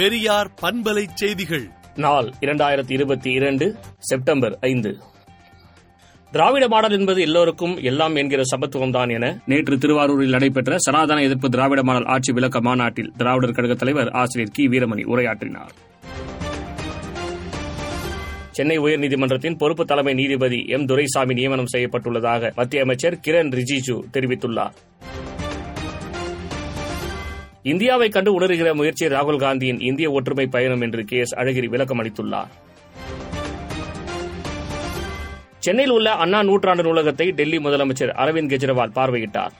பெரியார் பண்பலை செய்திகள். நாள் இரண்டாயிரத்தி இருபத்தி இரண்டு செப்டம்பர் ஐந்து. திராவிட மாடல் என்பது எல்லோருக்கும் எல்லாம் என்கிற சமத்துவம் தான் என நேற்று திருவாரூரில் நடைபெற்ற சனாதன எதிர்ப்பு திராவிட மாடல் ஆட்சி விளக்க மாநாட்டில் திராவிடர் கழக தலைவர் ஆசிரியர் கி. வீரமணி உரையாற்றினார். சென்னை உயர்நீதிமன்றத்தின் பொறுப்பு தலைமை நீதிபதி எம். துரைசாமி நியமனம் செய்யப்பட்டுள்ளதாக மத்திய அமைச்சர் கிரண் ரிஜிஜு தெரிவித்துள்ளார். இந்தியாவை கண்டு உணர்கிற முயற்சி ராகுல் காந்தியின் இந்திய ஒற்றுமை பயணம் என்று கே எஸ் அழகிரி விளக்கம் அளித்துள்ளார். சென்னையில் உள்ள அண்ணா நூற்றாண்டு நூலகத்தை டெல்லி முதலமைச்சர் அரவிந்த் கெஜ்ரிவால் பார்வையிட்டார்.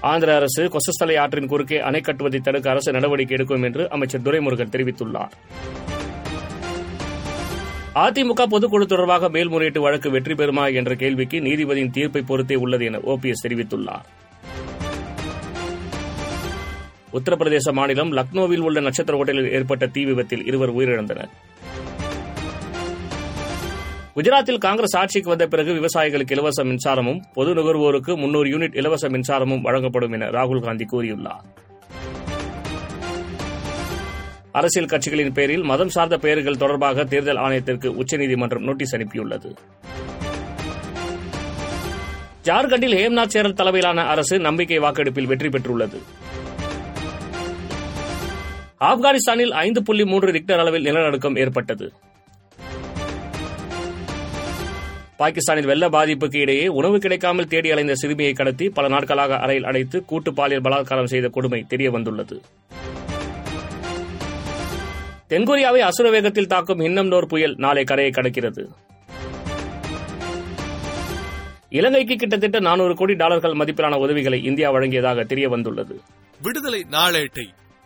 ஆந்திர அரசு கொசஸ்தலை ஆற்றின் குறுக்கே அணை கட்டுவதை தடுக்க அரசு நடவடிக்கை எடுக்கும் என்று அமைச்சர் துரைமுருகன் தெரிவித்துள்ளார். அதிமுக பொதுக்குழு தொடர்பாக மேல்முறையீட்டு வழக்கு வெற்றி பெறுமா என்ற கேள்விக்கு நீதிபதியின் தீர்ப்பை பொறுத்தே உள்ளது என ஓபிஎஸ் தெரிவித்துள்ளார். உத்தரப்பிரதேச மாநிலம் லக்னோவில் உள்ள நட்சத்திர ஹோட்டலில் ஏற்பட்ட தீ விபத்தில் இருவர் உயிரிழந்தனர். குஜராத்தில் காங்கிரஸ் ஆட்சிக்கு வந்த பிறகு விவசாயிகளுக்கு இலவச மின்சாரமும் பொது நுகர்வோருக்கு முன்னூறு யூனிட் இலவச மின்சாரமும் வழங்கப்படும் என ராகுல் காந்தி கூறியுள்ளார். அரசியல் கட்சிகளின் பேரில் மதம் சார்ந்த பெயர்கள் தொடர்பாக தேர்தல் ஆணையத்திற்கு உச்சநீதிமன்றம் நோட்டீஸ் அனுப்பியுள்ளது. ஜார்க்கண்டில் ஹேம்நாத் சேரல் தலைமையிலான அரசு நம்பிக்கை வாக்கெடுப்பில் வெற்றி பெற்றுள்ளது. ஆப்கானிஸ்தானில் ஐந்து புள்ளி மூன்று ரிக்டர் அளவில் நிலநடுக்கம் ஏற்பட்டது. பாகிஸ்தானில் வெள்ள பாதிப்புக்கு இடையே உணவு கிடைக்காமல் தேடி அலைந்த சிறுமியை கடத்தி பல நாட்களாக அறையில் அடைத்து கூட்டு பாலியல் பலாத்காரம் செய்த கொடுமை தெரிய வந்துள்ளது தென்கொரியாவை அசுர வேகத்தில் தாக்கும் இன்னம்னோர் புயல் நாளை கரையை கடக்கிறது. இலங்கைக்கு கிட்டத்தட்ட நானூறு கோடி டாலர்கள் மதிப்பிலான உதவிகளை இந்தியா வழங்கியதாக தெரிய வந்துள்ளது விடுதலை நாளேட்டை